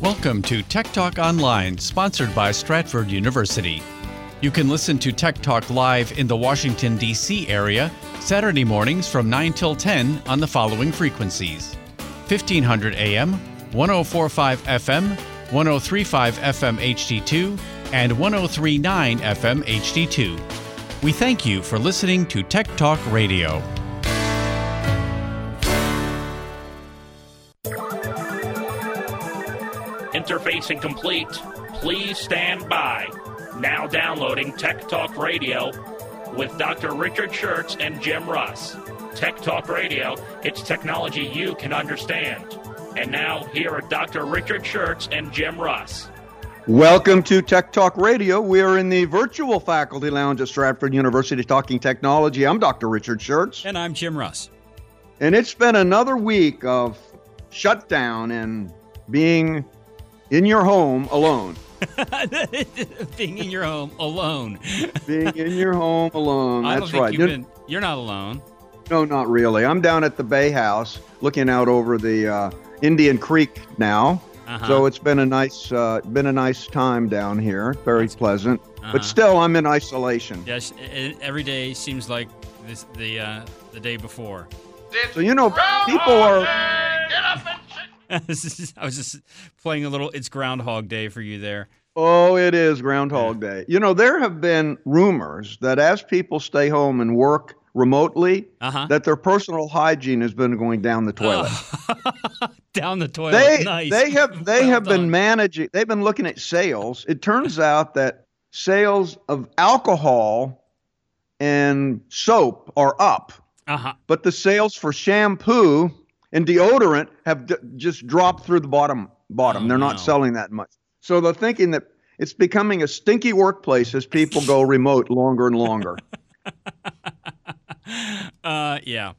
Welcome to Tech Talk Online, sponsored by Stratford University. You can listen to Tech Talk live in the Washington, D.C. area Saturday mornings from 9 till 10 on the following frequencies 1500 AM, 1045 FM, 1035 FM HD2, and 1039 FM HD2. We thank you for listening to Tech Talk Radio. Interface complete. Please stand by. Now downloading Tech Talk Radio with Dr. Richard Shurtz and Jim Russ. Tech Talk Radio, it's technology you can understand. And now, here are Dr. Richard Shurtz and Jim Russ. Welcome to Tech Talk Radio. We are in the virtual faculty lounge at Stratford University talking technology. I'm Dr. Richard Shurtz. And I'm Jim Russ. And it's been another week of shutdown and being in your home alone. Being in your home alone. Being in your home alone. I That's don't think right. you've You're- been, you're not alone. No, not really. I'm down at the Bay House looking out over the uh, Indian Creek now. Uh-huh. So it's been a nice uh, been a nice time down here. Very That's- pleasant. Uh-huh. But still I'm in isolation. Yes, every day seems like this the uh, the day before. So you know people are I was just playing a little "It's Groundhog Day" for you there. Oh, it is Groundhog Day. You know, there have been rumors that as people stay home and work remotely, Uh-huh. that their personal hygiene has been going down the toilet. Down the toilet. they nice. they have they Well have been managing they've been looking at sales it turns out that sales of alcohol and soap are up Uh-huh. but the sales for shampoo and deodorant have d- just dropped through the bottom bottom Oh, they're not no. selling that much so they're thinking that it's becoming a stinky workplace as people go remote longer and longer Uh, yeah.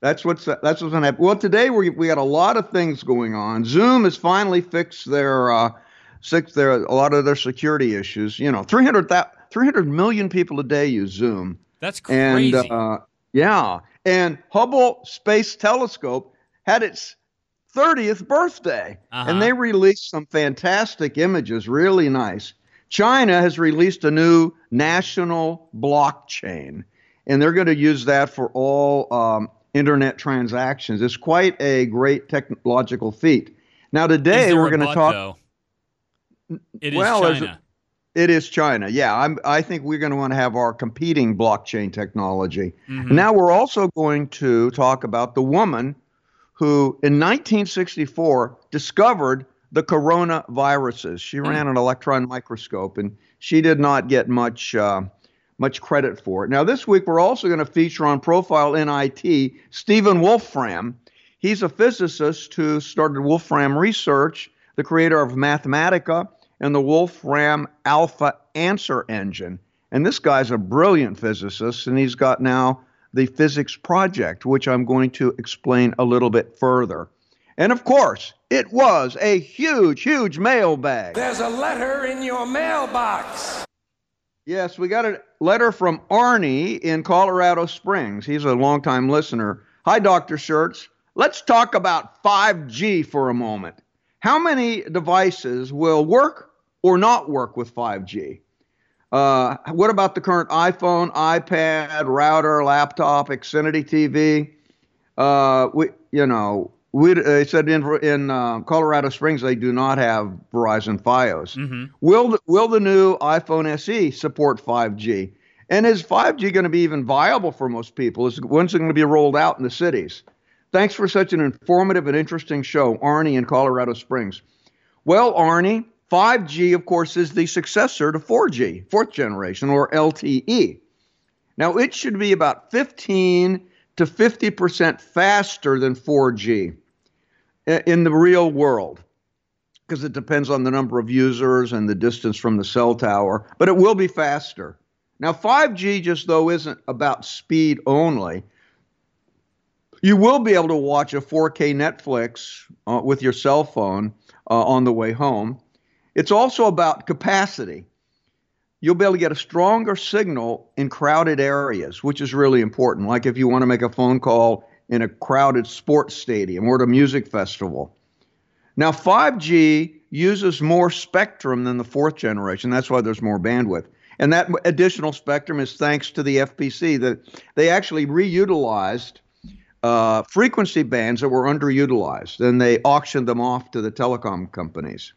That's what's that's what's going to happen. Well, today we we got a lot of things going on. Zoom has finally fixed their uh, six their a lot of their security issues. You know, 300, thou- 300 million people a day use Zoom, That's and crazy. uh, yeah, and Hubble Space Telescope had its 30th birthday, Uh-huh. and they released some fantastic images, really nice. China has released a new national blockchain, and they're going to use that for all um, internet transactions. It's quite a great technological feat. Now, today we're going to talk. Though? It is well, a- China. It is China. Yeah, I'm, I think we're going to want to have our competing blockchain technology. Mhm. Now we're also going to talk about the woman who, in 1964, discovered the coronaviruses. She Hmm. ran an electron microscope, and she did not get much uh, much credit for it. Now this week we're also going to feature on Profiles in IT Stephen Wolfram. He's a physicist who started Wolfram Research, the creator of Mathematica and the Wolfram Alpha Answer Engine. And this guy's a brilliant physicist, and he's got now the Physics Project, which I'm going to explain a little bit further. And of course, it was a huge, huge mailbag. There's a letter in your mailbox. Yes, we got a letter from Arnie in Colorado Springs. He's a longtime listener. Hi, Dr. Shurtz. Let's talk about 5G for a moment. How many devices will work or not work with 5G? Uh, what about the current iPhone, iPad, router, laptop, Xfinity TV? Uh, we, you know, we they said in in uh, Colorado Springs they do not have Verizon FiOS. Mhm. Will the, will the new iPhone SE support 5G? And is 5G going to be even viable for most people? Is when's it going to be rolled out in the cities? Thanks for such an informative and interesting show, Arnie in Colorado Springs. Well, Arnie, 5G, of course, is the successor to 4G, fourth generation, or LTE. Now, it should be about 15 to 50% faster than 4G in the real world because it depends on the number of users and the distance from the cell tower, but it will be faster. Now, 5G just though isn't about speed only. You will be able to watch a 4K Netflix uh, with your cell phone uh, on the way home. It's also about capacity. You'll be able to get a stronger signal in crowded areas, which is really important. Like if you want to make a phone call in a crowded sports stadium or at a music festival. Now, 5G uses more spectrum than the fourth generation. That's why there's more bandwidth. And that additional spectrum is thanks to the FCC that they actually reutilized uh, frequency bands that were underutilized and they auctioned them off to the telecom companies.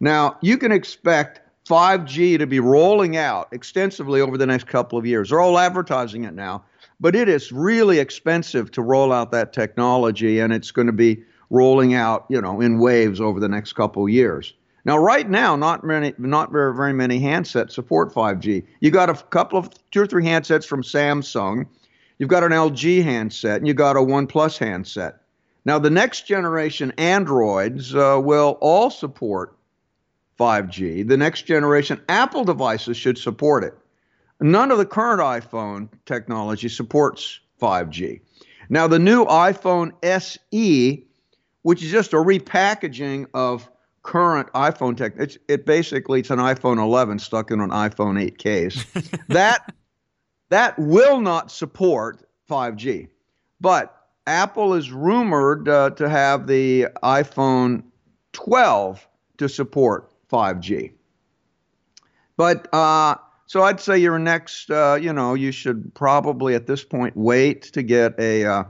Now, you can expect 5G to be rolling out extensively over the next couple of years. They're all advertising it now, but it is really expensive to roll out that technology and it's going to be rolling out, you know, in waves over the next couple of years. Now, right now, not many, not very, very many handsets support 5G. You got a couple of two or three handsets from Samsung. You've got an LG handset, and you got a OnePlus handset. Now, the next generation Androids uh, will all support 5G. The next generation Apple devices should support it. None of the current iPhone technology supports 5G. Now, the new iPhone SE, which is just a repackaging of current iPhone tech. It's it basically it's an iPhone 11 stuck in an iPhone 8 case. that that will not support 5G, but Apple is rumored uh, to have the iPhone 12 to support 5G. But uh, so I'd say your next, uh, you know, you should probably at this point wait to get a uh,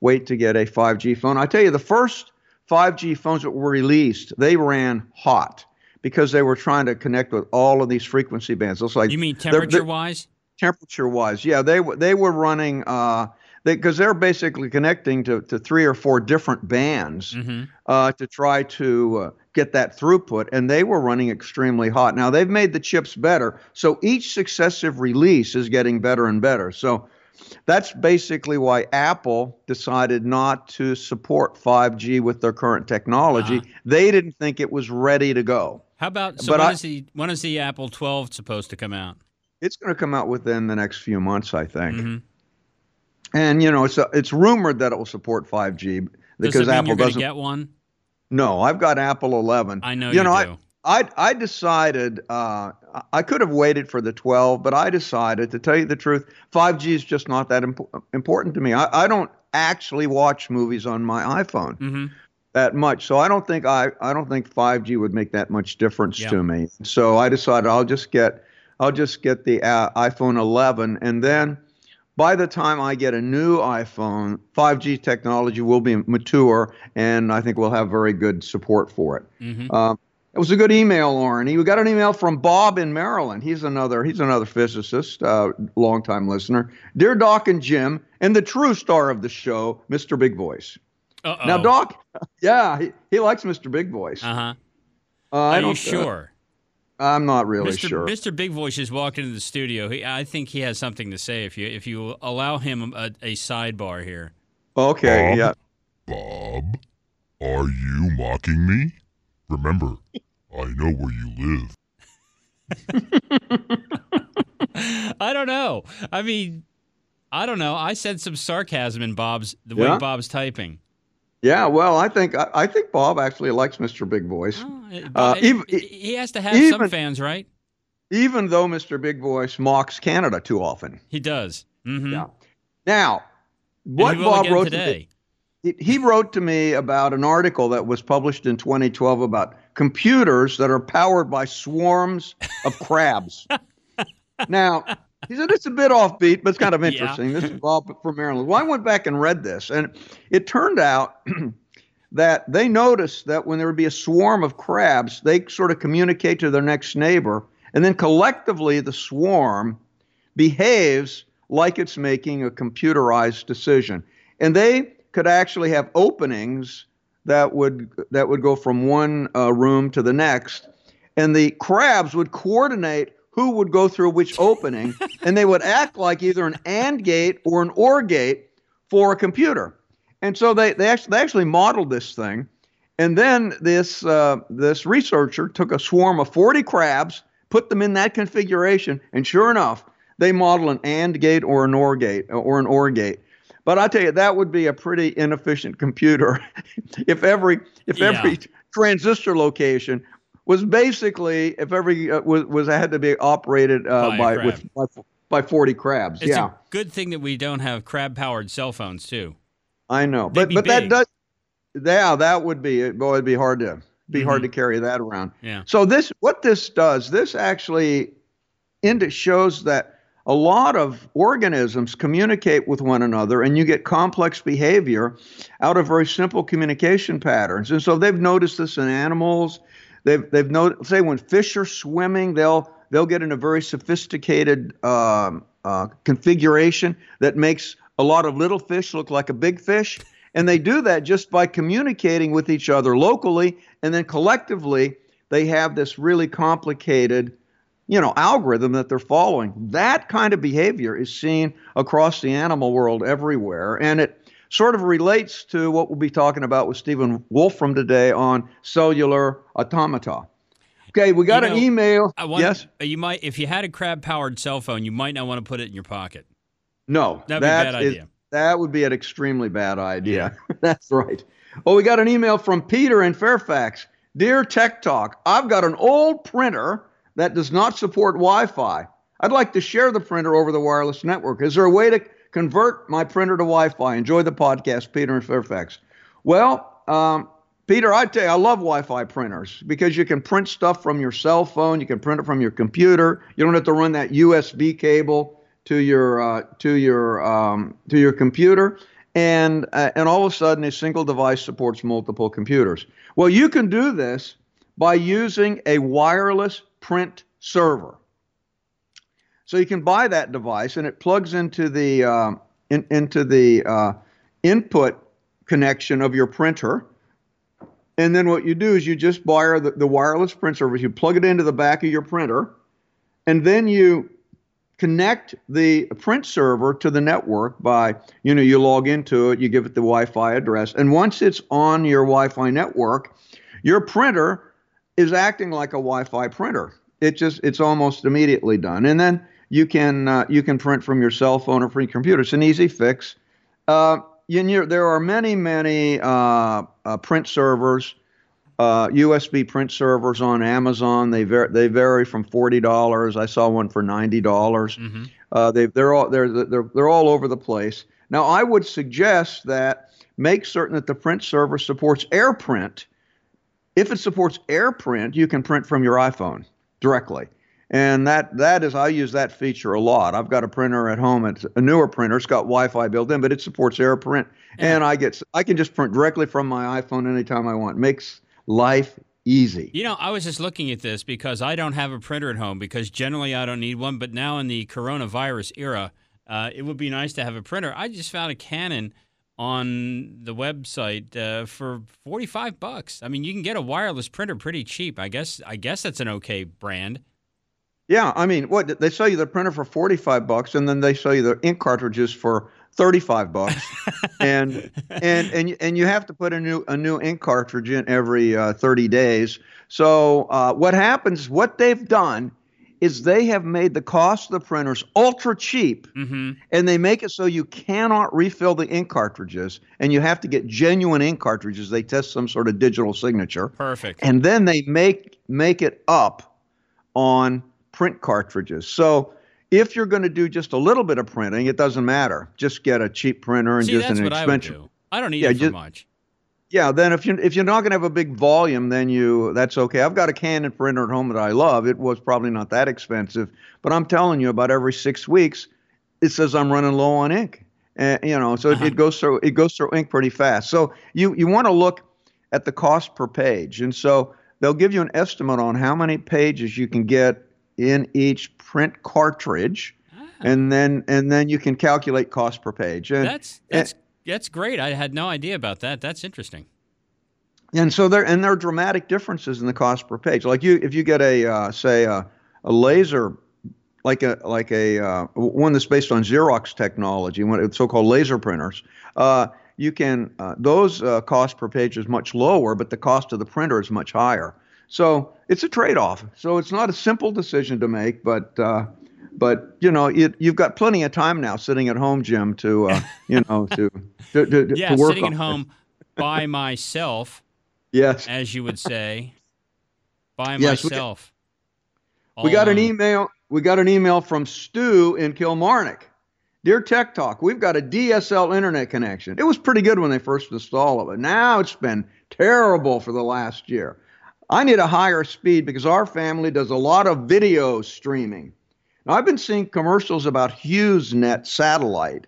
wait to get a 5G phone. I tell you, the first 5G phones that were released, they ran hot because they were trying to connect with all of these frequency bands. It's like you mean temperature wise? Temperature wise, yeah, they they were running uh, because they, are basically connecting to, to three or four different bands mm-hmm. uh, to try to uh, get that throughput, and they were running extremely hot. Now they've made the chips better, so each successive release is getting better and better. So that's basically why Apple decided not to support 5G with their current technology. Uh-huh. They didn't think it was ready to go. How about so when, I, is the, when is the Apple 12 supposed to come out? It's going to come out within the next few months, I think. Mm-hmm. And you know, it's a, it's rumored that it will support 5G because Does Apple doesn't get one. No, I've got Apple 11. I know you, you know. Do. I I I decided uh, I could have waited for the 12, but I decided to tell you the truth, 5G is just not that imp- important to me. I, I don't actually watch movies on my iPhone. Mm-hmm. That much, so I don't think I I don't think 5G would make that much difference yeah. to me. So I decided I'll just get I'll just get the uh, iPhone 11, and then by the time I get a new iPhone, 5G technology will be mature, and I think we'll have very good support for it. Mm-hmm. Uh, it was a good email, Lauren. We got an email from Bob in Maryland. He's another he's another physicist, uh, longtime listener. Dear Doc and Jim, and the true star of the show, Mr. Big Voice. Uh-oh. Now, Doc, yeah, he, he likes Mr. Big Voice. Uh-huh. Uh, Are you sure? Uh, I'm not really Mr. sure. Mr. Big Voice just walked into the studio. He, I think he has something to say. If you if you allow him a, a sidebar here. Okay. Bob, yeah. Bob, are you mocking me? Remember, I know where you live. I don't know. I mean, I don't know. I said some sarcasm in Bob's the yeah. way Bob's typing. Yeah, well, I think I, I think Bob actually likes Mr. Big Voice. Oh, uh, even, he has to have even, some fans, right? Even though Mr. Big Voice mocks Canada too often. He does. Mm-hmm. Yeah. Now, what Bob wrote today. he wrote to me about an article that was published in 2012 about computers that are powered by swarms of crabs. now, he said it's a bit offbeat, but it's kind of interesting. yeah. This is Bob from Maryland. Well, I went back and read this, and it turned out that they noticed that when there would be a swarm of crabs, they sort of communicate to their next neighbor, and then collectively the swarm behaves like it's making a computerized decision. And they could actually have openings that would that would go from one uh, room to the next, and the crabs would coordinate who would go through which opening, and they would act like either an AND gate or an OR gate for a computer. And so they they actually, they actually modeled this thing, and then this uh, this researcher took a swarm of 40 crabs, put them in that configuration, and sure enough, they model an AND gate or an OR gate or an OR gate. But I tell you, that would be a pretty inefficient computer if every if yeah. every transistor location was basically if every uh, was was had to be operated uh, by, by with by, by, 40 crabs. It's yeah. a good thing that we don't have crab powered cell phones too. I know, but but big. that does Yeah, that would be boy. It'd be hard to be mm-hmm. hard to carry that around. Yeah. So this, what this does, this actually, into shows that a lot of organisms communicate with one another and you get complex behavior out of very simple communication patterns. And so they've noticed this in animals. They've they've noticed say when fish are swimming, they'll they'll get in a very sophisticated um, uh, configuration that makes a lot of little fish look like a big fish. And they do that just by communicating with each other locally, and then collectively they have this really complicated you know algorithm that they're following. That kind of behavior is seen across the animal world everywhere. And it sort of relates to what we'll be talking about with stephen wolfram today on cellular automata. Okay we got you know, an email wonder, yes? Uh, you might if you had a crab powered cell phone you might not want to put it in your pocket. No that'd be a bad is, idea. that would be an extremely bad idea. Yeah. that's right. Well we got an email from peter in fairfax. Dear tech talk i've got an old printer that does not support Wi Fi. I'd like to share the printer over the wireless network. Is there a way to convert my printer to Wi Fi? Enjoy the podcast, Peter and Fairfax. Well, um, Peter, I tell you, I love Wi-Fi printers because you can print stuff from your cell phone. You can print it from your computer. You don't have to run that USB cable to your uh, to your um, to your computer, and uh, and all of a sudden, a single device supports multiple computers. Well, you can do this by using a wireless print server. So you can buy that device, and it plugs into the uh, in, into the uh, input connection of your printer. And then what you do is you just buy the, the wireless print server. You plug it into the back of your printer, and then you connect the print server to the network by you know you log into it, you give it the Wi-Fi address, and once it's on your Wi-Fi network, your printer is acting like a Wi-Fi printer. It just it's almost immediately done, and then you can uh, you can print from your cell phone or from your computer. It's an easy fix. Uh, you, there are many many uh, uh print servers, USB uh, print servers on Amazon. They vary they vary from forty dollars. I saw one for ninety dollars. Mm-hmm. Uh, they they're all they're, they're they're all over the place. Now I would suggest that make certain that the print server supports AirPrint if it supports AirPrint, you can print from your iPhone directly. And that that is I use that feature a lot. I've got a printer at home. It's a newer printer. It's got Wi-Fi built in, but it supports AirPrint, yeah. and I get I can just print directly from my iPhone anytime I want. Makes life easy. You know, I was just looking at this because I don't have a printer at home because generally I don't need one. But now in the coronavirus era, uh, it would be nice to have a printer. I just found a Canon on the website uh, for 45 bucks. I mean, you can get a wireless printer pretty cheap. I guess I guess that's an okay brand. Yeah, I mean, what they sell you the printer for 45 bucks and then they sell you the ink cartridges for 35 bucks. and and and and you have to put a new a new ink cartridge in every uh, 30 days. So, uh, what happens what they've done is they have made the cost of the printers ultra cheap mm-hmm. and they make it so you cannot refill the ink cartridges and you have to get genuine ink cartridges they test some sort of digital signature perfect and then they make make it up on print cartridges so if you're going to do just a little bit of printing it doesn't matter just get a cheap printer and See, just an expensive I, do. I don't need yeah, it for just, much yeah, then if you if you're not going to have a big volume, then you that's okay. I've got a Canon printer at home that I love. It was probably not that expensive, but I'm telling you, about every six weeks, it says I'm running low on ink. And, you know, so uh-huh. it, it goes through it goes through ink pretty fast. So you you want to look at the cost per page, and so they'll give you an estimate on how many pages you can get in each print cartridge, ah. and then and then you can calculate cost per page. And that's that's. And, that's great. I had no idea about that. That's interesting. And so there and there are dramatic differences in the cost per page. Like you, if you get a uh, say a, a laser, like a like a uh, one that's based on Xerox technology, one so-called laser printers, uh, you can uh, those uh, cost per page is much lower, but the cost of the printer is much higher. So it's a trade-off. So it's not a simple decision to make, but uh, but you know, it, you've got plenty of time now sitting at home, Jim, to uh, you know to to, to, yeah, to work sitting at home by myself. Yes, as you would say, by yes, myself. We, we got an email. We got an email from Stu in Kilmarnock. Dear Tech Talk, we've got a DSL internet connection. It was pretty good when they first installed it. But now it's been terrible for the last year. I need a higher speed because our family does a lot of video streaming. Now, I've been seeing commercials about HughesNet satellite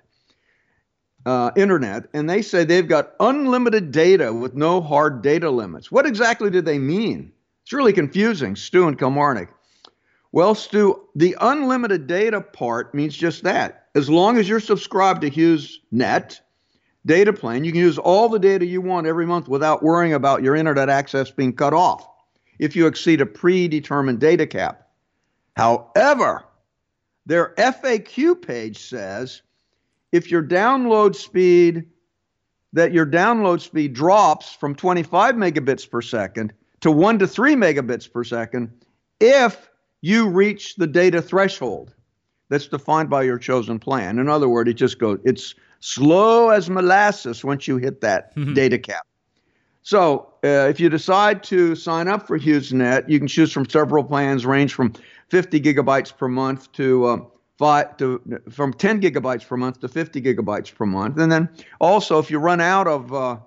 uh, internet, and they say they've got unlimited data with no hard data limits. What exactly do they mean? It's really confusing, Stu and Kilmarnock. Well, Stu, the unlimited data part means just that. As long as you're subscribed to HughesNet data plan, you can use all the data you want every month without worrying about your internet access being cut off if you exceed a predetermined data cap. However, their FAQ page says if your download speed that your download speed drops from 25 megabits per second to 1 to 3 megabits per second if you reach the data threshold that's defined by your chosen plan. In other words, it just goes, it's slow as molasses once you hit that mm-hmm. data cap. So uh, if you decide to sign up for HughesNet, you can choose from several plans, range from 50 gigabytes per month to uh, five to from 10 gigabytes per month to 50 gigabytes per month. And then also, if you run out of uh,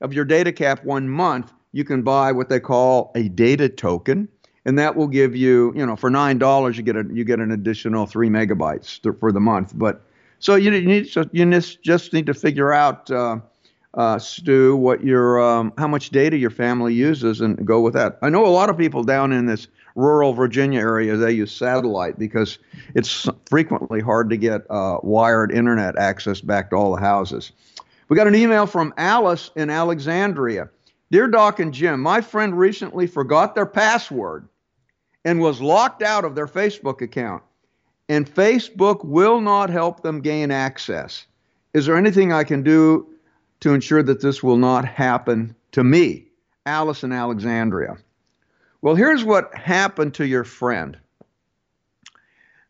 of your data cap one month, you can buy what they call a data token and that will give you, you know, for nine dollars you get a you get an additional three megabytes for the month. But so you, you need so you just need to figure out, uh, uh, Stu, what your um, how much data your family uses and go with that. I know a lot of people down in this rural Virginia area they use satellite because it's frequently hard to get uh, wired internet access back to all the houses. We got an email from Alice in Alexandria. Dear Doc and Jim, my friend recently forgot their password and was locked out of their Facebook account. And Facebook will not help them gain access. Is there anything I can do to ensure that this will not happen to me? Alice in Alexandria. Well, here's what happened to your friend.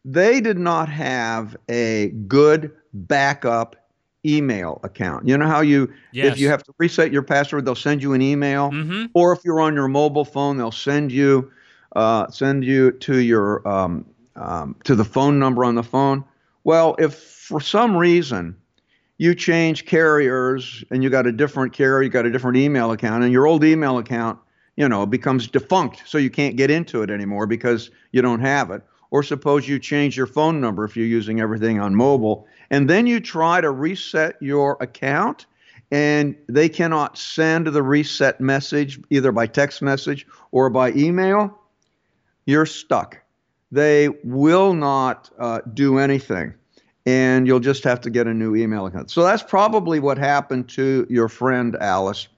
They did not have a good backup email account. You know how you, yes. if you have to reset your password, they'll send you an email, mm-hmm. or if you're on your mobile phone, they'll send you uh, send you to your um, um, to the phone number on the phone. Well, if for some reason you change carriers and you got a different carrier, you got a different email account, and your old email account, you know, becomes defunct, so you can't get into it anymore because you don't have it. Or suppose you change your phone number if you're using everything on mobile, and then you try to reset your account and they cannot send the reset message either by text message or by email, you're stuck. They will not uh, do anything, and you'll just have to get a new email account. So that's probably what happened to your friend Alice.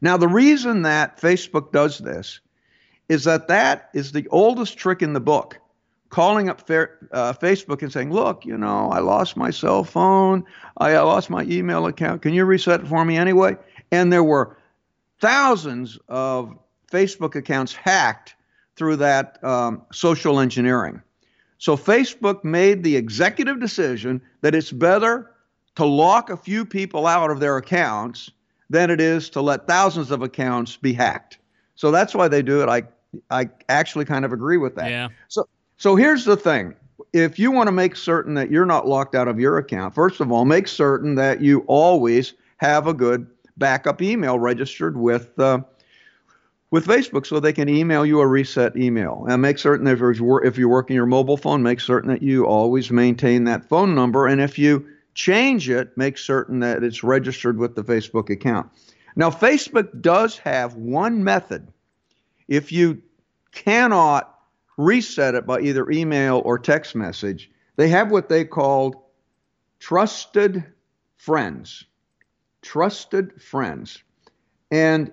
Now, the reason that Facebook does this is that that is the oldest trick in the book. Calling up uh, Facebook and saying, Look, you know, I lost my cell phone. I lost my email account. Can you reset it for me anyway? And there were thousands of Facebook accounts hacked through that um, social engineering. So Facebook made the executive decision that it's better to lock a few people out of their accounts than it is to let thousands of accounts be hacked. So that's why they do it. I I actually kind of agree with that. Yeah. So so here's the thing. If you want to make certain that you're not locked out of your account, first of all, make certain that you always have a good backup email registered with uh, with Facebook so they can email you a reset email. And make certain that if you're, if you're working your mobile phone, make certain that you always maintain that phone number. And if you change it, make certain that it's registered with the Facebook account. Now, Facebook does have one method. If you cannot reset it by either email or text message, they have what they call trusted friends. Trusted friends. And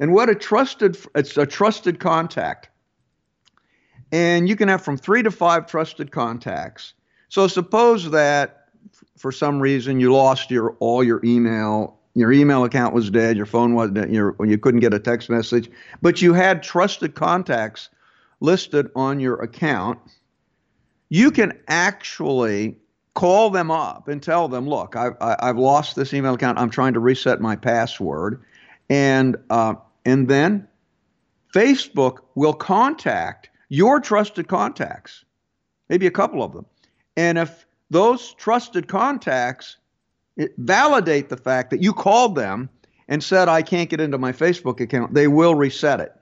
and what a trusted it's a trusted contact. And you can have from 3 to 5 trusted contacts. So suppose that for some reason you lost your all your email your email account was dead, your phone was dead, your, you couldn't get a text message, but you had trusted contacts listed on your account, you can actually call them up and tell them, look, I've, I've lost this email account. I'm trying to reset my password. And uh, and then Facebook will contact your trusted contacts, maybe a couple of them. And if those trusted contacts validate the fact that you called them and said, I can't get into my Facebook account. They will reset it.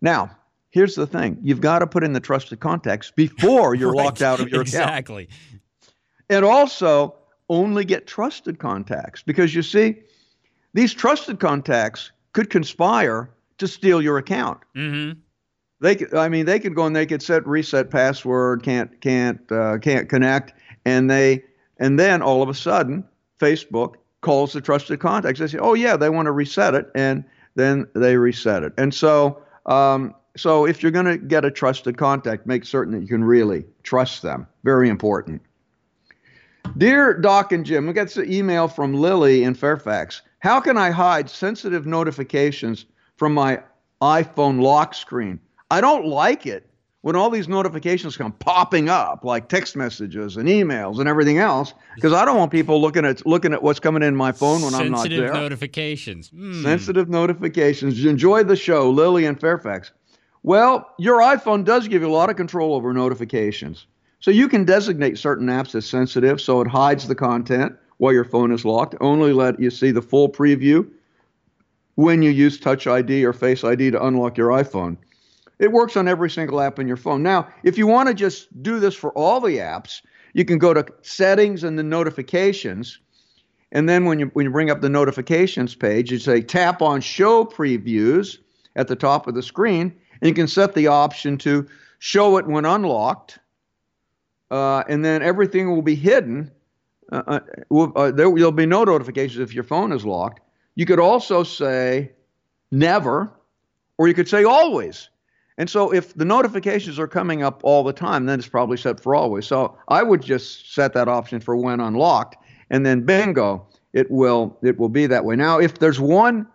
Now, here's the thing you've got to put in the trusted contacts before you're Right, locked out of your account. exactly. And also, only get trusted contacts because you see, these trusted contacts could conspire to steal your account. Mm-hmm. They could, I mean, they could go and they could set reset password, can't can't uh, can't connect, and they and then all of a sudden, Facebook calls the trusted contacts. They say, oh yeah, they want to reset it, and then they reset it. And so, um, so if you're going to get a trusted contact, make certain that you can really trust them. Very important. Dear Doc and Jim, we got an email from Lily in Fairfax. How can I hide sensitive notifications from my iPhone lock screen? I don't like it when all these notifications come popping up, like text messages and emails and everything else, because I don't want people looking at looking at what's coming in my phone when I'm not there. Sensitive notifications. Hmm. Sensitive notifications. Enjoy the show, Lily in Fairfax. Well, your iPhone does give you a lot of control over notifications. So you can designate certain apps as sensitive so it hides the content while your phone is locked. Only let you see the full preview when you use Touch ID or Face ID to unlock your iPhone. It works on every single app on your phone. Now, if you want to just do this for all the apps, you can go to settings and the notifications. And then when you when you bring up the notifications page, you say tap on show previews at the top of the screen, and you can set the option to show it when unlocked. Uh, and then everything will be hidden. Uh, uh, uh, there will be no notifications if your phone is locked. You could also say never, or you could say always. And so if the notifications are coming up all the time, then it's probably set for always. So I would just set that option for when unlocked, and then bingo, it will it will be that way. Now, if there's one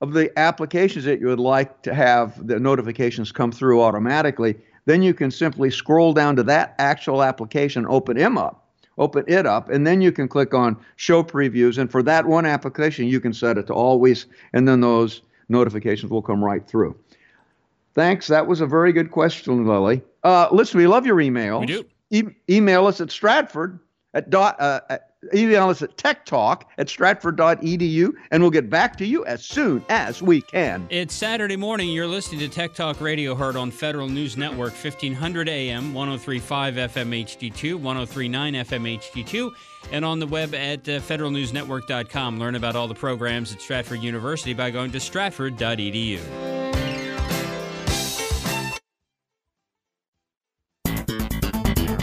of the applications that you would like to have the notifications come through automatically, then you can simply scroll down to that actual application, open him up, open it up, and then you can click on show previews. And for that one application, you can set it to always, and then those notifications will come right through. Thanks. That was a very good question, Lily. Uh, listen, we love your emails. We do. E- email us at Stratford at dot. Uh, at, email us at techtalk at stratford.edu, and we'll get back to you as soon as we can. It's Saturday morning. You're listening to Tech Talk Radio, heard on Federal News Network, 1500 AM, 1035 FM HD2, 1039 FM HD2, and on the web at uh, federalnewsnetwork.com. Learn about all the programs at Stratford University by going to stratford.edu.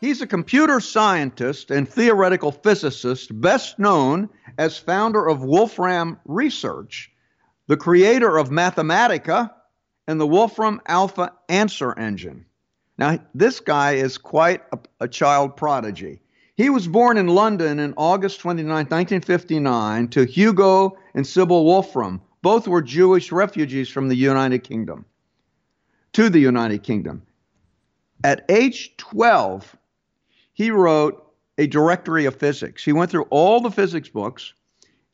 He's a computer scientist and theoretical physicist, best known as founder of Wolfram Research. the creator of Mathematica and the Wolfram Alpha Answer Engine. Now, this guy is quite a, a child prodigy. He was born in London in August 29, 1959, to Hugo and Sybil Wolfram. Both were Jewish refugees from the United Kingdom. To the United Kingdom. At age 12, he wrote a directory of physics. He went through all the physics books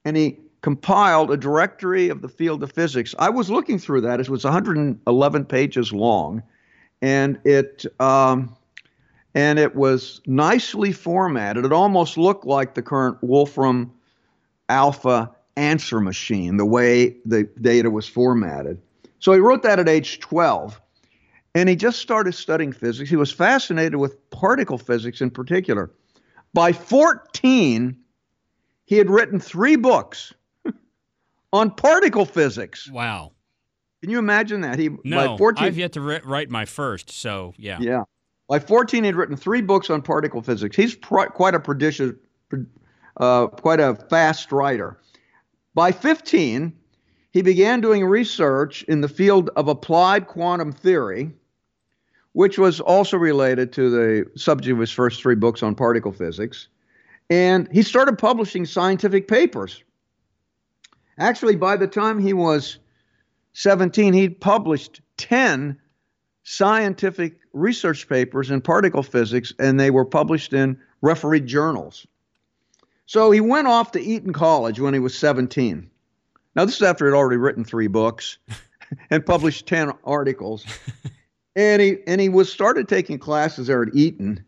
and he compiled a directory of the field of physics. I was looking through that. It was 111 pages long, and it um, and it was nicely formatted. It almost looked like the current Wolfram Alpha answer machine, the way the data was formatted. So he wrote that at age 12. And he just started studying physics. He was fascinated with particle physics in particular. By 14, he had written three books on particle physics. Wow. Can you imagine that? He no, by 14, I've yet to ri- write my first, so yeah. Yeah. By 14, he'd written three books on particle physics. He's pr- quite a prodigious, uh, quite a fast writer. By 15, he began doing research in the field of applied quantum theory, which was also related to the subject of his first three books on particle physics. And he started publishing scientific papers. Actually, by the time he was 17, he'd published 10 scientific research papers in particle physics, and they were published in refereed journals. So he went off to Eton College when he was 17. Now, this is after he'd already written three books and published 10 articles. and he and he was started taking classes there at Eton,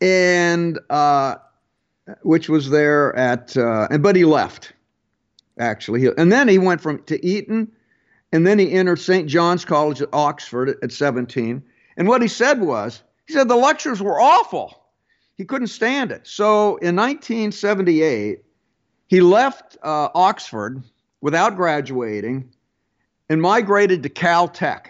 and uh, which was there at uh, and but he left actually, and then he went from to Eton, and then he entered St. John's College at Oxford at, at 17. And what he said was, he said the lectures were awful. He couldn't stand it. So in 1978, he left uh, Oxford without graduating and migrated to Caltech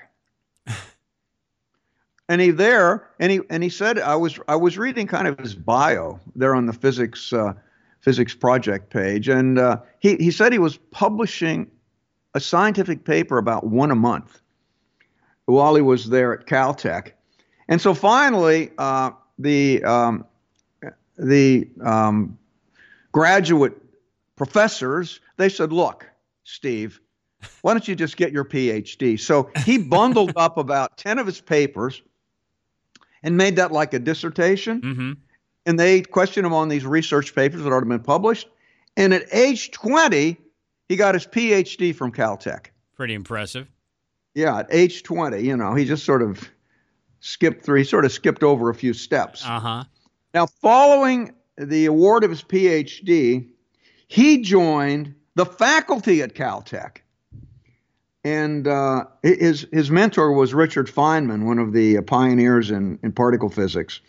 and he there and he and he said I was I was reading kind of his bio there on the physics uh, physics project page, and uh, he he said he was publishing a scientific paper about one a month while he was there at Caltech, and so finally uh, the um, the um, graduate professors they said, look, Steve. Why don't you just get your PhD? So he bundled up about 10 of his papers and made that like a dissertation. Mm-hmm. And they questioned him on these research papers that had already been published. And at age 20, he got his PhD from Caltech. Pretty impressive. Yeah, at age 20, you know, he just sort of skipped through, he sort of skipped over a few steps. Uh huh. Now, following the award of his PhD, he joined the faculty at Caltech and uh, his his mentor was Richard Feynman, one of the pioneers in, in particle physics,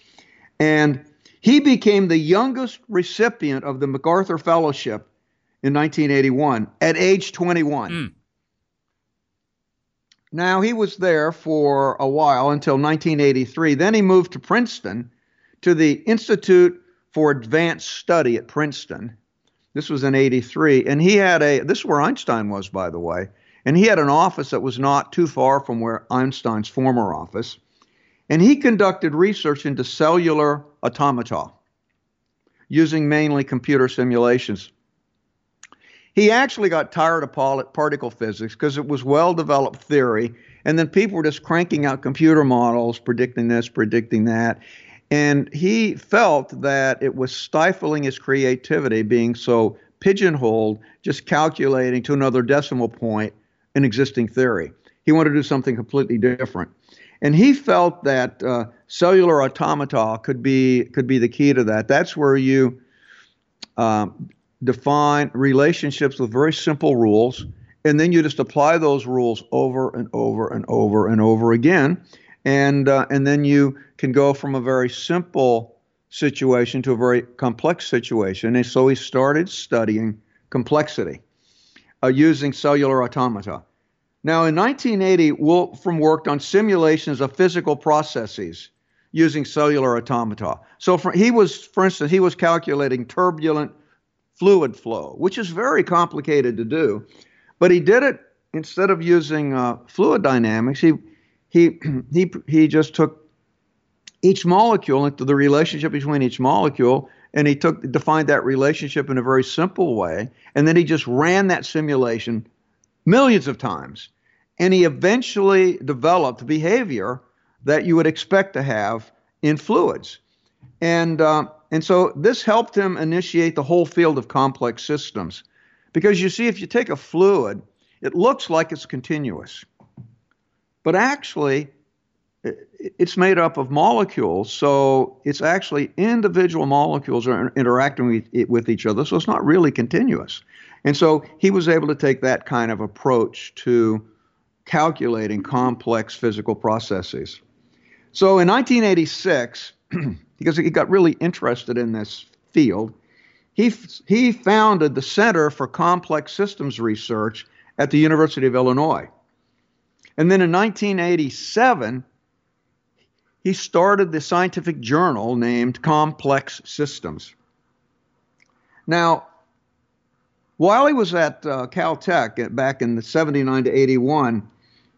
and he became the youngest recipient of the MacArthur Fellowship in 1981 at age 21. Mm. Now he was there for a while until 1983. Then he moved to Princeton to the Institute for Advanced Study at Princeton. This was in 83, and he had a. This is where Einstein was, by the way and he had an office that was not too far from where Einstein's former office. And he conducted research into cellular automata using mainly computer simulations. He actually got tired of particle physics because it was well developed theory. And then people were just cranking out computer models, predicting this, predicting that. And he felt that it was stifling his creativity being so pigeonholed, just calculating to another decimal point an existing theory. He wanted to do something completely different. And he felt that uh, cellular automata could be could be the key to that. That's where you um, define relationships with very simple rules, and then you just apply those rules over and over and over and over again, and uh, and then you can go from a very simple situation to a very complex situation. And so he started studying complexity uh, using cellular automata. Now, in 1980, Wolfram worked on simulations of physical processes using cellular automata. So for, he was, for instance, he was calculating turbulent fluid flow, which is very complicated to do. but he did it instead of using uh, fluid dynamics. He he he he just took each molecule into the relationship between each molecule and he took defined that relationship in a very simple way and then he just ran that simulation millions of times. And he eventually developed behavior that you would expect to have in fluids. And uh, and so this helped him initiate the whole field of complex systems. Because you see if you take a fluid it looks like it's continuous. But actually it's made up of molecules, so it's actually individual molecules are interacting with, each other, so it's not really continuous. And so he was able to take that kind of approach to calculating complex physical processes. So in 1986, because he got really interested in this field, he, he founded the Center for Complex Systems Research at the University of Illinois. And then in 1987, he started the scientific journal named Complex Systems. Now, while he was at uh, Caltech back in the 79 to 81,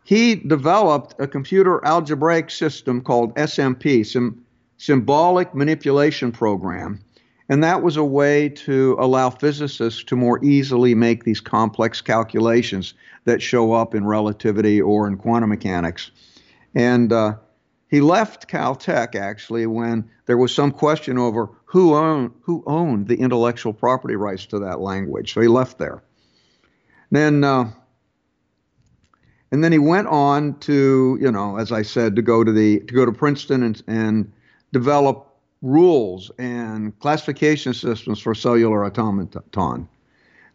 he developed a computer algebraic system called SMP, Sym- Symbolic Manipulation Program. And that was a way to allow physicists to more easily make these complex calculations that show up in relativity or in quantum mechanics. And uh, he left Caltech actually when there was some question over who owned who owned the intellectual property rights to that language. So he left there. Then uh, and then he went on to you know as I said to go to the to go to Princeton and and develop rules and classification systems for cellular automaton.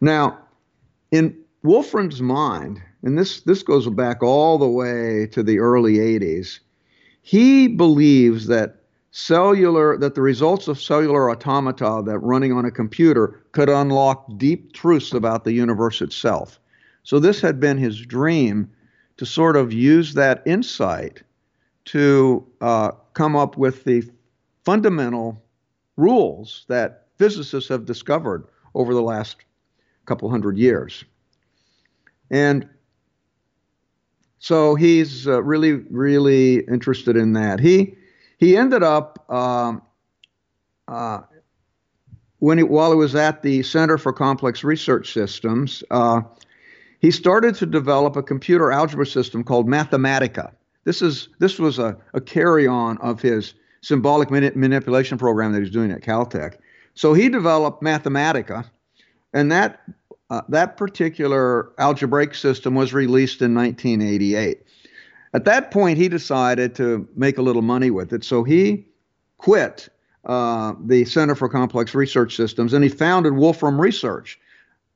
Now, in Wolfram's mind, and this this goes back all the way to the early 80s he believes that cellular that the results of cellular automata that running on a computer could unlock deep truths about the universe itself. So this had been his dream to sort of use that insight to uh, come up with the fundamental rules that physicists have discovered over the last couple hundred years. And so he's uh, really, really interested in that. He he ended up um, uh, when he, while he was at the Center for Complex Research Systems, uh, he started to develop a computer algebra system called Mathematica. This is this was a, a carry on of his symbolic mani- manipulation program that he's doing at Caltech. So he developed Mathematica, and that uh, that particular algebraic system was released in 1988. At that point, he decided to make a little money with it, so he quit uh, the Center for Complex Research Systems and he founded Wolfram Research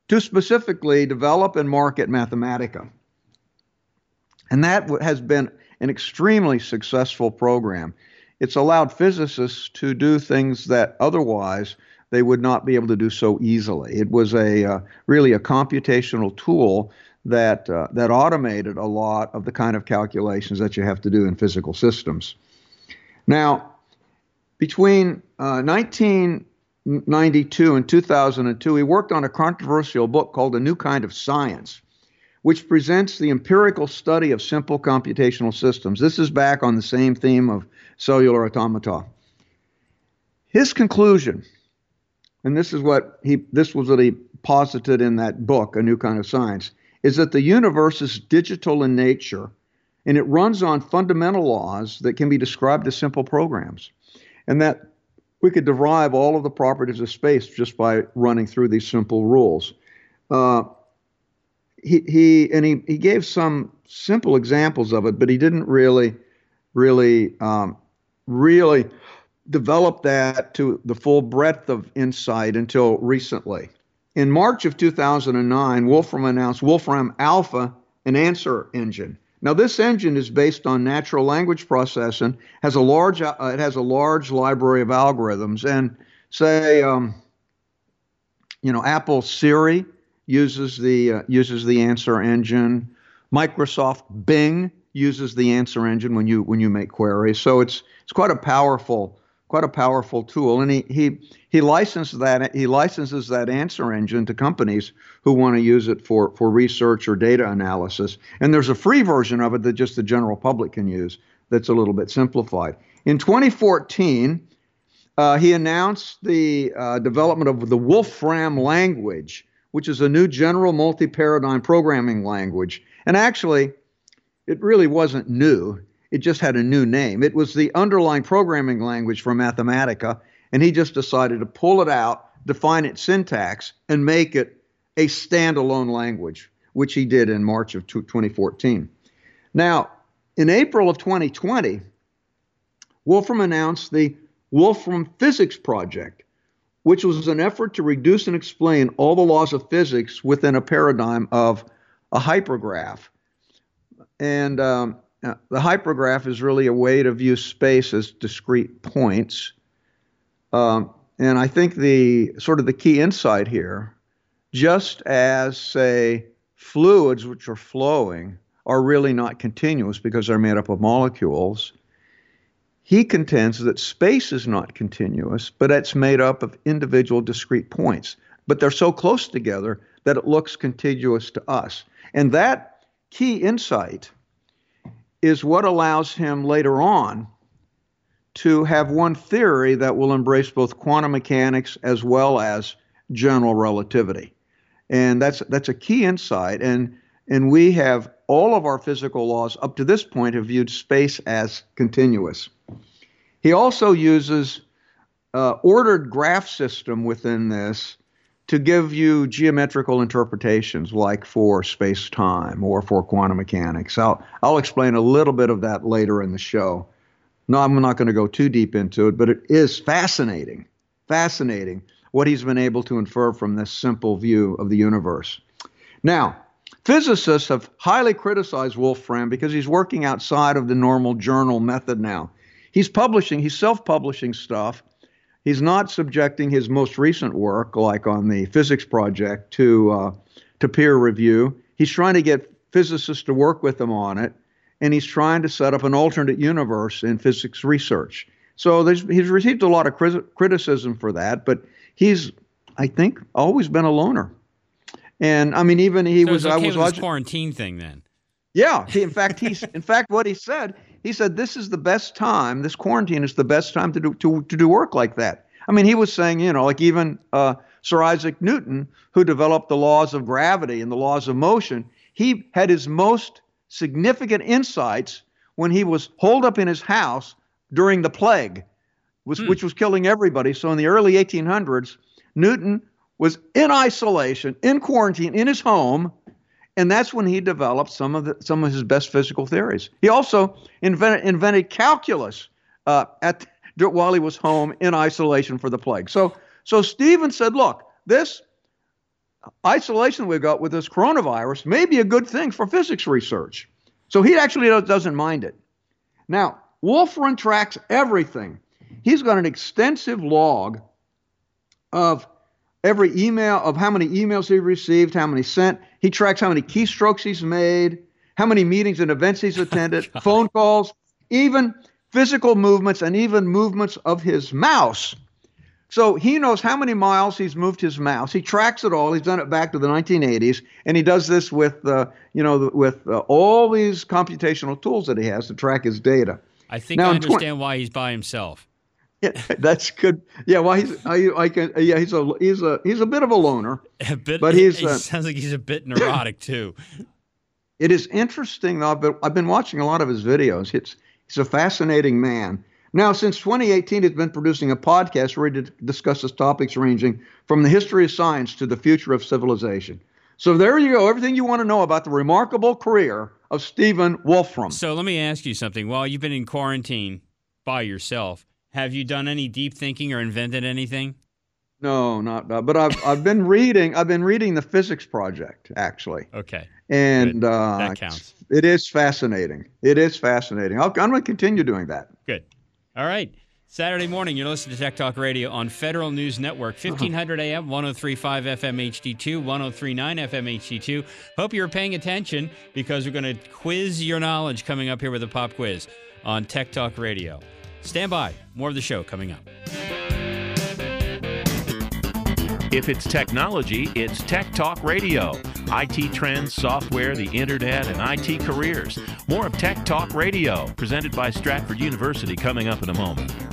to specifically develop and market Mathematica. And that has been an extremely successful program. It's allowed physicists to do things that otherwise they would not be able to do so easily. It was a uh, really a computational tool that uh, that automated a lot of the kind of calculations that you have to do in physical systems. Now, between uh, 1992 and 2002, he worked on a controversial book called A New Kind of Science, which presents the empirical study of simple computational systems. This is back on the same theme of cellular automata. His conclusion and this is what he this was what he posited in that book, A New Kind of Science, is that the universe is digital in nature and it runs on fundamental laws that can be described as simple programs. And that we could derive all of the properties of space just by running through these simple rules. Uh, he, he and he, he gave some simple examples of it, but he didn't really, really, um, really developed that to the full breadth of insight until recently. In March of 2009, Wolfram announced Wolfram Alpha, an answer engine. Now, this engine is based on natural language processing. has a large uh, it has a large library of algorithms, and say, um, you know, Apple Siri uses the uh, uses the answer engine. Microsoft Bing uses the answer engine when you when you make queries. So it's it's quite a powerful quite a powerful tool, and he he he licenses that he licenses that answer engine to companies who want to use it for for research or data analysis. And there's a free version of it that just the general public can use. That's a little bit simplified. In 2014, uh, he announced the uh, development of the Wolfram language, which is a new general multi paradigm programming language. And actually, it really wasn't new, it just had a new name. It was the underlying programming language for Mathematica, and he just decided to pull it out, define its syntax, and make it a standalone language, which he did in March of 2014. Now, in April of 2020, Wolfram announced the Wolfram Physics Project, which was an effort to reduce and explain all the laws of physics within a paradigm of a hypergraph. And um, uh, the hypergraph is really a way to view space as discrete points. Um, and I think the sort of the key insight here, just as say fluids which are flowing are really not continuous because they're made up of molecules, he contends that space is not continuous, but it's made up of individual discrete points. But they're so close together that it looks contiguous to us. And that key insight is what allows him later on to have one theory that will embrace both quantum mechanics as well as general relativity. And that's that's a key insight and and we have all of our physical laws up to this point have viewed space as continuous. He also uses uh, ordered graph system within this to give you geometrical interpretations, like for space time or for quantum mechanics. I'll, I'll explain a little bit of that later in the show. No, I'm not going to go too deep into it, but it is fascinating, fascinating what he's been able to infer from this simple view of the universe. Now, physicists have highly criticized Wolfram because he's working outside of the normal journal method now. He's publishing, he's self publishing stuff. He's not subjecting his most recent work, like on the physics project, to, uh, to peer review. He's trying to get physicists to work with him on it, and he's trying to set up an alternate universe in physics research. So he's received a lot of criticism for that, but he's, I think, always been a loner. And I mean, even he so was. Okay I was quarantine thing then. Yeah, he, in fact, he's in fact what he said he said this is the best time. This quarantine is the best time to do to, to do work like that. I mean, he was saying, you know, like even uh, Sir Isaac Newton, who developed the laws of gravity and the laws of motion, he had his most significant insights when he was holed up in his house during the plague, was, hmm. which was killing everybody. So in the early 1800s, Newton was in isolation, in quarantine, in his home, and that's when he developed some of the, some of his best physical theories. He also invented, invented calculus uh, at while he was home in isolation for the plague. So so Stephen said, look, this isolation we've got with this coronavirus may be a good thing for physics research. So he actually doesn't mind it. Now, Wolfram tracks everything. He's got an extensive log of every email of how many emails he received, how many sent. He tracks how many keystrokes he's made, how many meetings and events he's attended, oh, phone calls, even physical movements, and even movements of his mouse. So he knows how many miles he's moved his mouse. He tracks it all. He's done it back to the 1980s, and he does this with, uh, you know, with uh, all these computational tools that he has to track his data. I think now, I understand why he's by himself. Yeah, that's good. Yeah, well, he's I, I can yeah he's a he's a he's a bit of a loner. A bit, but he's he uh, sounds like he's a bit neurotic too. It is interesting though. But I've been watching a lot of his videos. It's he's a fascinating man. Now, since 2018, he's been producing a podcast where he discusses topics ranging from the history of science to the future of civilization. So there you go. Everything you want to know about the remarkable career of Stephen Wolfram. So let me ask you something. While you've been in quarantine by yourself, have you done any deep thinking or invented anything? No, not. Uh, but I've I've been reading. I've been reading the Physics Project actually. Okay. And uh, that counts. It is fascinating. It is fascinating. i am going to continue doing that. Good. All right. Saturday morning, you're listening to Tech Talk Radio on Federal News Network, 1500 AM, 1035 FM HD2, 1039 FM HD2. Hope you're paying attention because we're going to quiz your knowledge coming up here with a pop quiz on Tech Talk Radio. Stand by. More of the show coming up. If it's technology, it's Tech Talk Radio. IT trends, software, the internet, and IT careers. More of Tech Talk Radio, presented by Stratford University, coming up in a moment.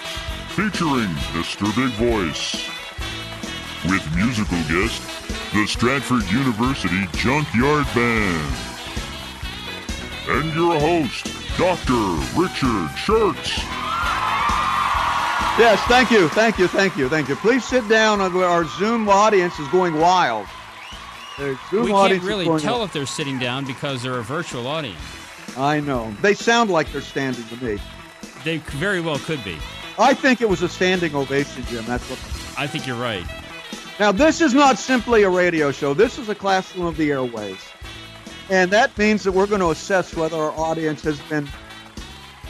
featuring Mr. Big Voice. With musical guest, the Stratford University Junkyard Band. And your host, Dr. Richard Shurtz. Yes, thank you, thank you, thank you, thank you. Please sit down. Our Zoom audience is going wild. Their Zoom we can't really tell wild. if they're sitting down because they're a virtual audience. I know. They sound like they're standing to me. They very well could be. I think it was a standing ovation, Jim. That's what. I think you're right. Now, this is not simply a radio show. This is a classroom of the airways. And that means that we're going to assess whether our audience has been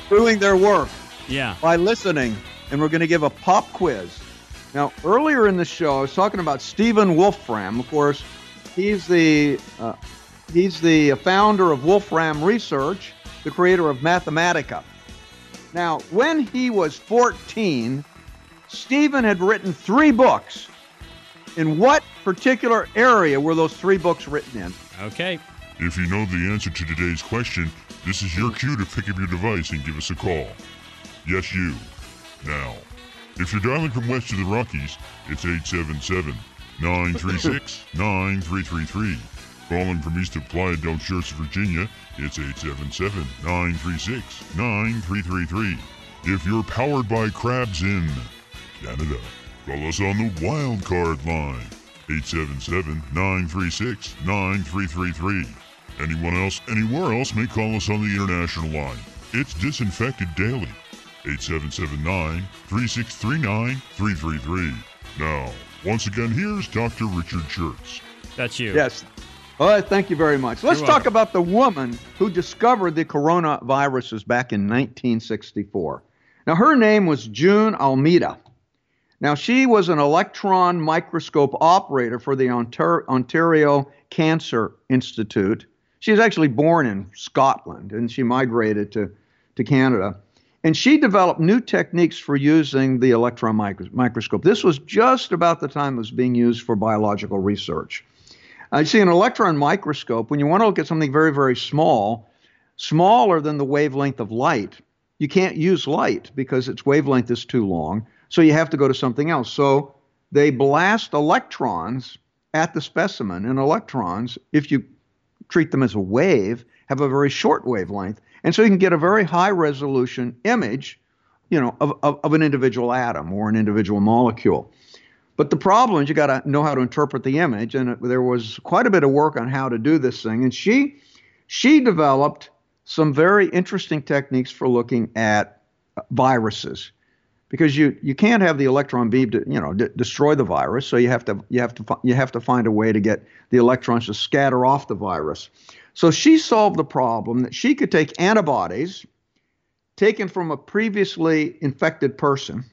doing their work yeah. by listening. And we're going to give a pop quiz. Now, earlier in the show, I was talking about Stephen Wolfram. Of course, he's the uh, he's the founder of Wolfram Research, the creator of Mathematica. Now, when he was 14, Stephen had written three books. In what particular area were those three books written in? Okay. If you know the answer to today's question, this is your cue to pick up your device and give us a call. Yes, you. Now, if you're dialing from west to the Rockies, it's 877 936 9333. Calling from east of Playa del Church, Virginia, it's 877-936-9333. If you're powered by Crabs in Canada, call us on the wild card line, 877-936-9333. Anyone else anywhere else may call us on the international line. It's disinfected daily. 8779-3639-333. Now, once again, here's Dr. Richard Shurtz. That's you. Yes. All right, thank you very much. Let's You're talk welcome. about the woman who discovered the coronaviruses back in 1964. Now, her name was June Almeida. Now, she was an electron microscope operator for the Ontario Cancer Institute. She was actually born in Scotland and she migrated to, to Canada. And she developed new techniques for using the electron micro- microscope. This was just about the time it was being used for biological research. I see an electron microscope, when you want to look at something very, very small, smaller than the wavelength of light, you can't use light because its wavelength is too long. So you have to go to something else. So they blast electrons at the specimen, and electrons, if you treat them as a wave, have a very short wavelength. And so you can get a very high resolution image, you know, of, of, of an individual atom or an individual molecule. But the problem is you got to know how to interpret the image, and it, there was quite a bit of work on how to do this thing. And she she developed some very interesting techniques for looking at uh, viruses. because you you can't have the electron beam to you know d- destroy the virus. So you have to you have to you have to find a way to get the electrons to scatter off the virus. So she solved the problem that she could take antibodies taken from a previously infected person.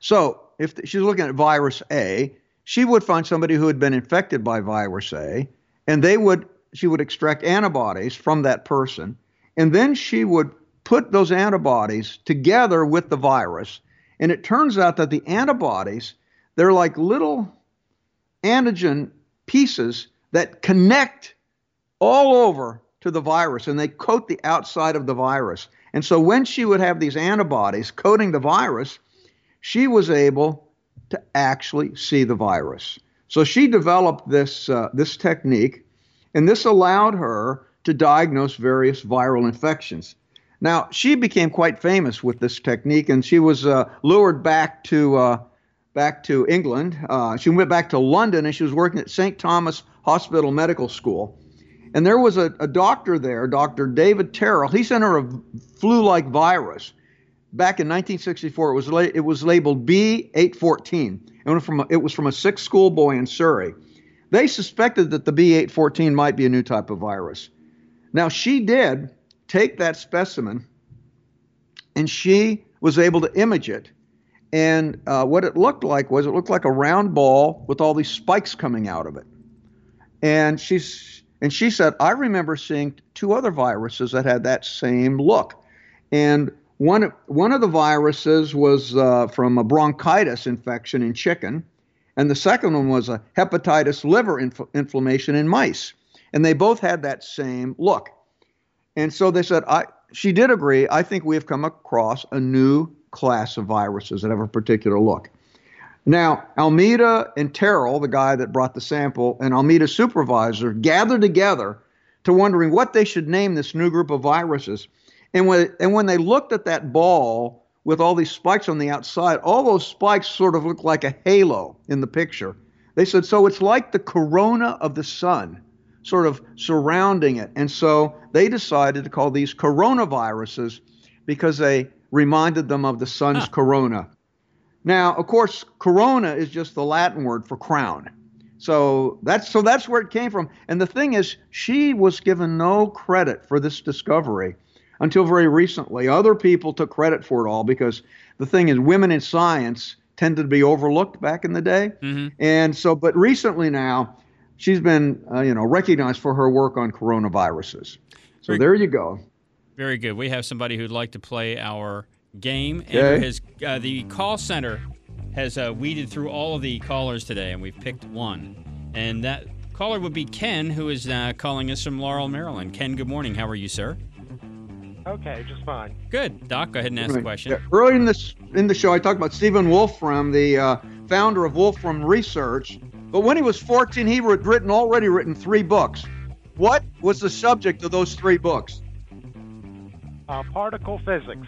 So if she's looking at virus A, she would find somebody who had been infected by virus A, and they would she would extract antibodies from that person, and then she would put those antibodies together with the virus. And it turns out that the antibodies, they're like little antigen pieces that connect all over to the virus and they coat the outside of the virus. And so when she would have these antibodies coating the virus, she was able to actually see the virus. So she developed this, uh, this technique, and this allowed her to diagnose various viral infections. Now, she became quite famous with this technique, and she was uh, lured back to uh, back to England. Uh, she went back to London, and she was working at St. Thomas Hospital Medical School. And there was a, a doctor there, Dr. David Tyrrell. He sent her a flu-like virus. Back in 1964, it was la- it was labeled B814. It, went from a, it was from a sick schoolboy in Surrey. They suspected that the B814 might be a new type of virus. Now she did take that specimen and she was able to image it. And uh, what it looked like was it looked like a round ball with all these spikes coming out of it. And she's and she said, I remember seeing two other viruses that had that same look. And one one of the viruses was uh, from a bronchitis infection in chicken, and the second one was a hepatitis liver inf- inflammation in mice. And they both had that same look. And so they said, I, she did agree. I think we have come across a new class of viruses that have a particular look. Now, Almeida and Tyrrell, the guy that brought the sample, and Almeida's supervisor gathered together to wondering what they should name this new group of viruses. And when, and when they looked at that ball with all these spikes on the outside, all those spikes sort of looked like a halo in the picture. They said, so it's like the corona of the sun sort of surrounding it. And so they decided to call these coronaviruses because they reminded them of the sun's huh. corona. Now, of course, corona is just the Latin word for crown. So that's so that's where it came from. And the thing is, she was given no credit for this discovery until very recently. Other people took credit for it all because the thing is, women in science tended to be overlooked back in the day. Mm-hmm. And so, but recently now, she's been, uh, you know, recognized for her work on coronaviruses. So very, there you go. Very good. We have somebody who'd like to play our game. Okay. His, uh, the call center has uh, weeded through all of the callers today, and we've picked one. And that caller would be Ken, who is uh, calling us from Laurel, Maryland. Ken, good morning. How are you, sir? Okay, just fine. Good, Doc. Go ahead and ask right. the question. Yeah. Early in this in the show, I talked about Stephen Wolfram, the uh, founder of Wolfram Research, but when he was 14, he had written already written three books. What was the subject of those three books? Uh, particle physics.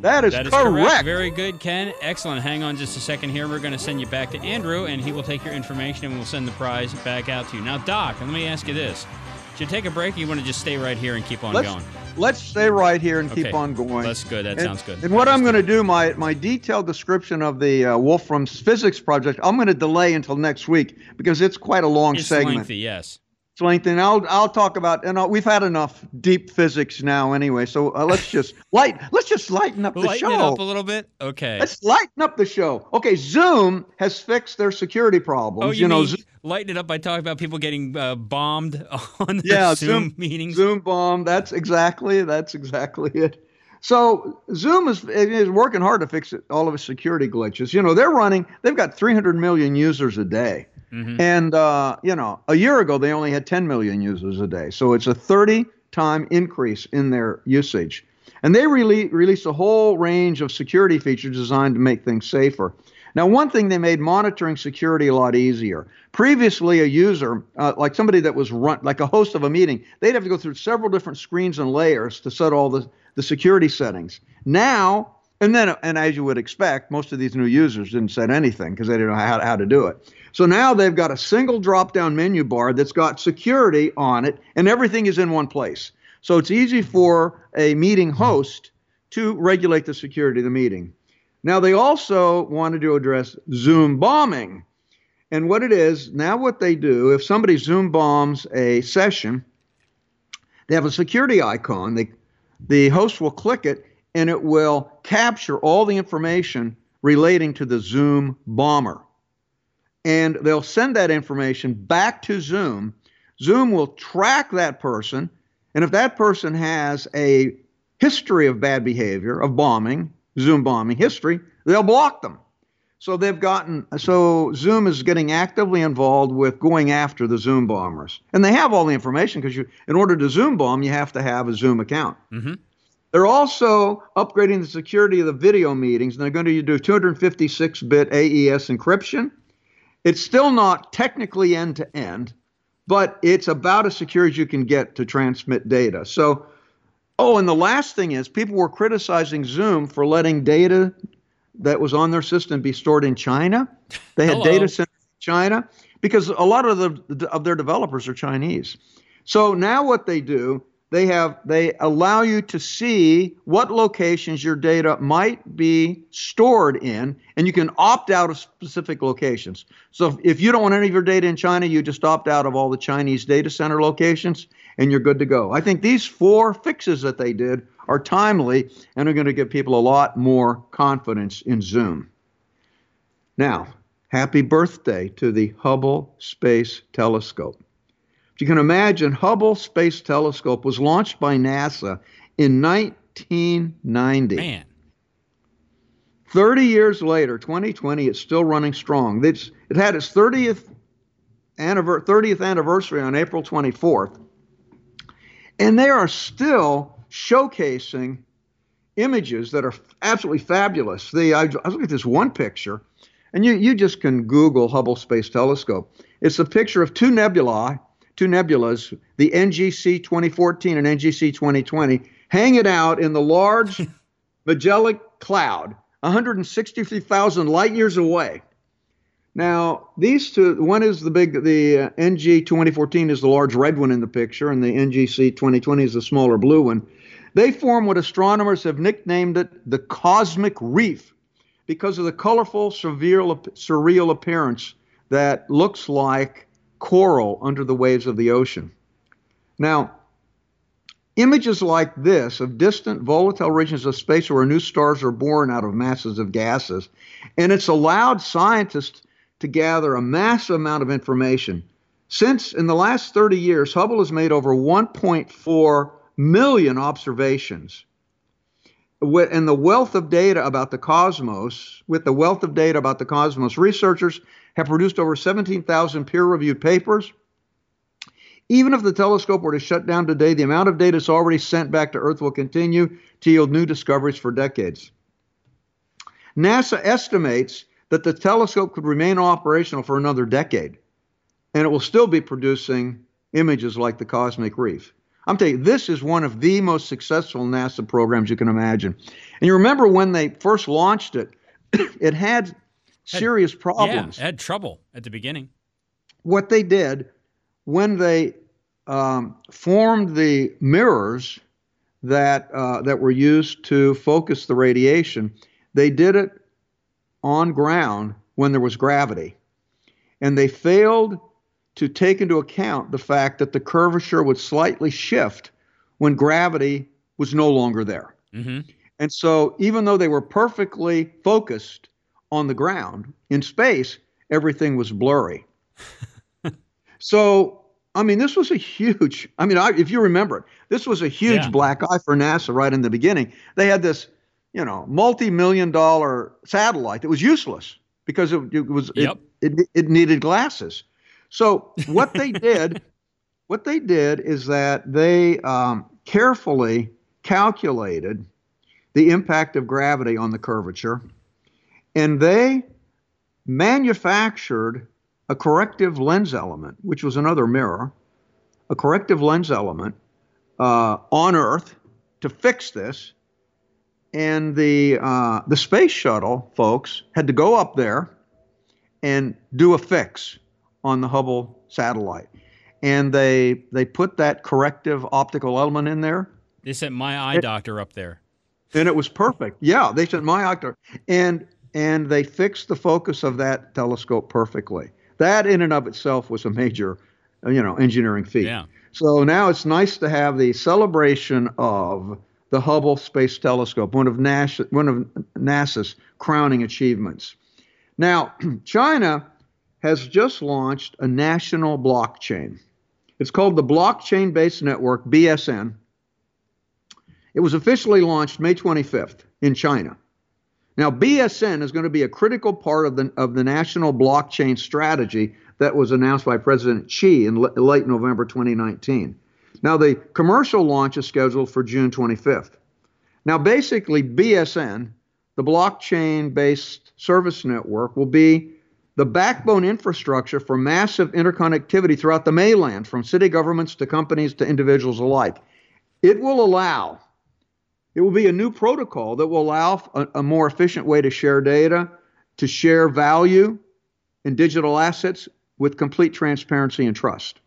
That is, that is correct. correct. Very good, Ken. Excellent. Hang on just a second here. We're going to send you back to Andrew, and he will take your information and we'll send the prize back out to you. Now, Doc, let me ask you this. Should you take a break or you want to just stay right here and keep on let's, going? Let's stay right here and okay. keep on going. That's good. That and, sounds good. And what I'm going to do, my, my detailed description of the uh, Wolfram's physics project, I'm going to delay until next week because it's quite a long it's segment. lengthy, yes. And I'll, I'll talk about, and I'll, we've had enough deep physics now anyway. So uh, let's just light, let's just lighten up the lighten show. it up a little bit. Okay. Let's lighten up the show. Okay. Zoom has fixed their security problems. Oh, you, you know, mean, lighten it up by talking about people getting uh, bombed on yeah, Zoom, Zoom meetings. Zoom bomb. That's exactly that's exactly it. So Zoom is is working hard to fix it, all of its security glitches. You know, they're running. They've got 300 million users a day, mm-hmm. and uh, you know, a year ago they only had 10 million users a day. So it's a 30 time increase in their usage. And they rele- released a whole range of security features designed to make things safer. Now, one thing they made monitoring security a lot easier. Previously, a user, uh, like somebody that was run, like a host of a meeting, they'd have to go through several different screens and layers to set all the, the security settings. Now, and then, and as you would expect, most of these new users didn't set anything because they didn't know how, how to do it. So now they've got a single drop down menu bar that's got security on it, and everything is in one place. So it's easy for a meeting host to regulate the security of the meeting. Now, they also wanted to address Zoom bombing. And what it is, now what they do, if somebody Zoom bombs a session, they have a security icon. They, the host will click it, and it will capture all the information relating to the Zoom bomber. And they'll send that information back to Zoom. Zoom will track that person. And if that person has a history of bad behavior, of bombing, Zoom bombing history, they'll block them. So they've gotten so Zoom is getting actively involved with going after the Zoom bombers, and they have all the information because you, in order to Zoom bomb, you have to have a Zoom account. Mm-hmm. They're also upgrading the security of the video meetings, and they're going to do 256-bit AES encryption. It's still not technically end-to-end, but it's about as secure as you can get to transmit data. So, oh, and the last thing is people were criticizing Zoom for letting data that was on their system be stored in China. They had Hello. data centers in China because a lot of the of their developers are Chinese. So now what they do, they have they allow you to see what locations your data might be stored in, and you can opt out of specific locations. So if, you don't want any of your data in China, you just opt out of all the Chinese data center locations, and you're good to go. I think these four fixes that they did are timely and are going to give people a lot more confidence in Zoom. Now, happy birthday to the Hubble Space Telescope. You can imagine, Hubble Space Telescope was launched by NASA in 1990. Man, 30 years later, 2020, it's still running strong. It's, it had its 30th, anniver- 30th anniversary on April 24th, and they are still showcasing images that are absolutely fabulous. The, I, I looking at this one picture, and you, you just can Google Hubble Space Telescope. It's a picture of two nebulae, two nebulas, the NGC 2014 and NGC 2020, hanging out in the large Magellan Cloud, 163,000 light years away. Now, these two, one is the big, the uh, NG 2014 is the large red one in the picture, and the NGC 2020 is the smaller blue one. They form what astronomers have nicknamed it the cosmic reef because of the colorful, surreal, surreal appearance that looks like coral under the waves of the ocean. Now, Images like this of distant volatile regions of space where new stars are born out of masses of gases, and it's allowed scientists to gather a massive amount of information. Since in the last 30 years, Hubble has made over 1.4 million observations. And the wealth of data about the cosmos, with the wealth of data about the cosmos, researchers have produced over 17,000 peer reviewed papers. Even if the telescope were to shut down today, the amount of data it's already sent back to Earth will continue to yield new discoveries for decades. NASA estimates that the telescope could remain operational for another decade, and it will still be producing images like the cosmic reef. I'm telling you, this is one of the most successful NASA programs you can imagine. And you remember when they first launched it, it had serious problems. Yeah, had trouble at the beginning. What they did when they um, formed the mirrors that uh, that were used to focus the radiation, they did it on ground when there was gravity, and they failed to take into account the fact that the curvature would slightly shift when gravity was no longer there. Mm-hmm. And so, even though they were perfectly focused on the ground in space, everything was blurry. so, I mean, this was a huge, I mean, I, if you remember it, this was a huge Yeah. black eye for NASA right in the beginning. They had this, you know, multi million dollar satellite that was useless because it, it was, it- it, it needed glasses. So, what they did, what they did is that they um, carefully calculated the impact of gravity on the curvature, and they manufactured a corrective lens element, which was another mirror, a corrective lens element uh, on Earth to fix this. And the uh, the space shuttle folks had to go up there and do a fix on the Hubble satellite, and they they put that corrective optical element in there. They sent my eye It- doctor up there. and it was perfect. Yeah, they sent my octar, and and they fixed the focus of that telescope perfectly. That in and of itself was a major, you know, engineering feat. Yeah. So now it's nice to have the celebration of the Hubble Space Telescope, one of NASA, one of NASA's crowning achievements. Now, China has just launched a national blockchain. It's called the Blockchain Based Network, BSN. It was officially launched May 25th in China. Now, BSN is going to be a critical part of the, of the national blockchain strategy that was announced by President Xi in l- late November 2019. Now, the commercial launch is scheduled for June 25th. Now, basically, BSN, the blockchain based service network, will be the backbone infrastructure for massive interconnectivity throughout the mainland, from city governments to companies to individuals alike. It will allow, it will be a new protocol that will allow a, a more efficient way to share data, to share value in digital assets with complete transparency and trust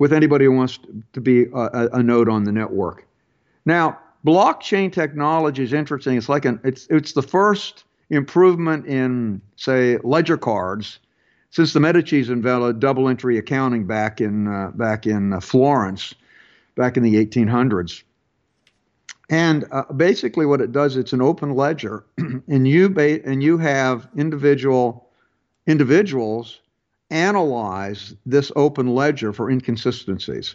with anybody who wants to be a, a node on the network. Now, blockchain technology is interesting. It's like an it's it's the first improvement in, say, ledger cards since the Medici's invented double entry accounting back in uh, back in uh, Florence, back in the 1800s. And uh, basically, what it does, it's an open ledger, and you ba- and you have individual individuals analyze this open ledger for inconsistencies.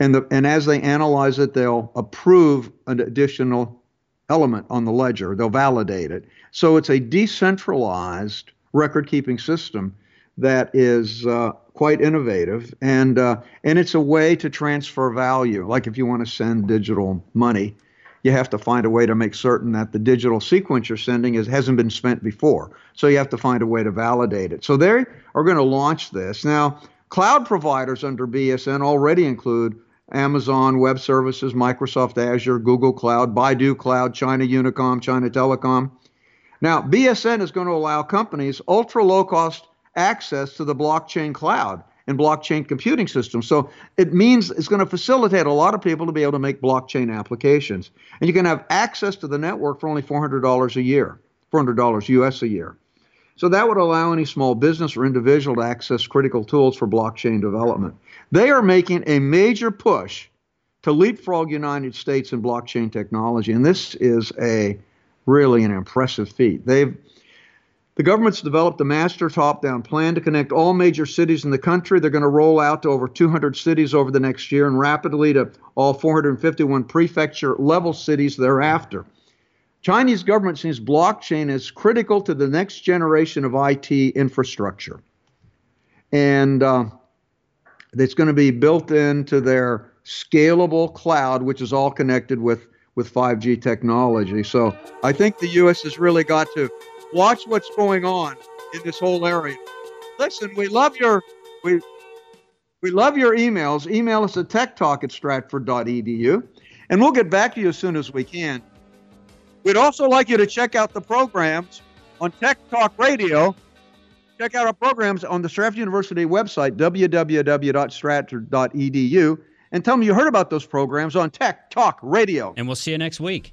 And, the, and as they analyze it, they'll approve an additional element on the ledger. They'll validate it. So it's a decentralized record keeping system that is uh, quite innovative. And, uh, and it's a way to transfer value. Like if you want to send digital money, you have to find a way to make certain that the digital sequence you're sending is, hasn't been spent before. So you have to find a way to validate it. So they are going to launch this. Now, cloud providers under BSN already include Amazon Web Services, Microsoft Azure, Google Cloud, Baidu Cloud, China Unicom, China Telecom. Now, BSN is going to allow companies ultra low cost access to the blockchain cloud and blockchain computing systems. So it means it's going to facilitate a lot of people to be able to make blockchain applications. And you can have access to the network for only $400 a year, $400 US a year. So that would allow any small business or individual to access critical tools for blockchain development. They are making a major push to leapfrog United States in blockchain technology, and this is a really an impressive feat. They've the government's developed a master top down plan to connect all major cities in the country. They're going to roll out to over 200 cities over the next year and rapidly to all 451 prefecture level cities thereafter. Chinese government sees blockchain as critical to the next generation of IT infrastructure. And uh, it's going to be built into their scalable cloud, which is all connected with, with 5G technology. So I think the U.S. has really got to watch what's going on in this whole area. Listen, we love your we we love your emails. Email us at techtalk at stratford.edu, and we'll get back to you as soon as we can. We'd also like you to check out the programs on Tech Talk Radio. Check out our programs on the Stratford University website, www.stratford.edu, and tell them you heard about those programs on Tech Talk Radio. And we'll see you next week.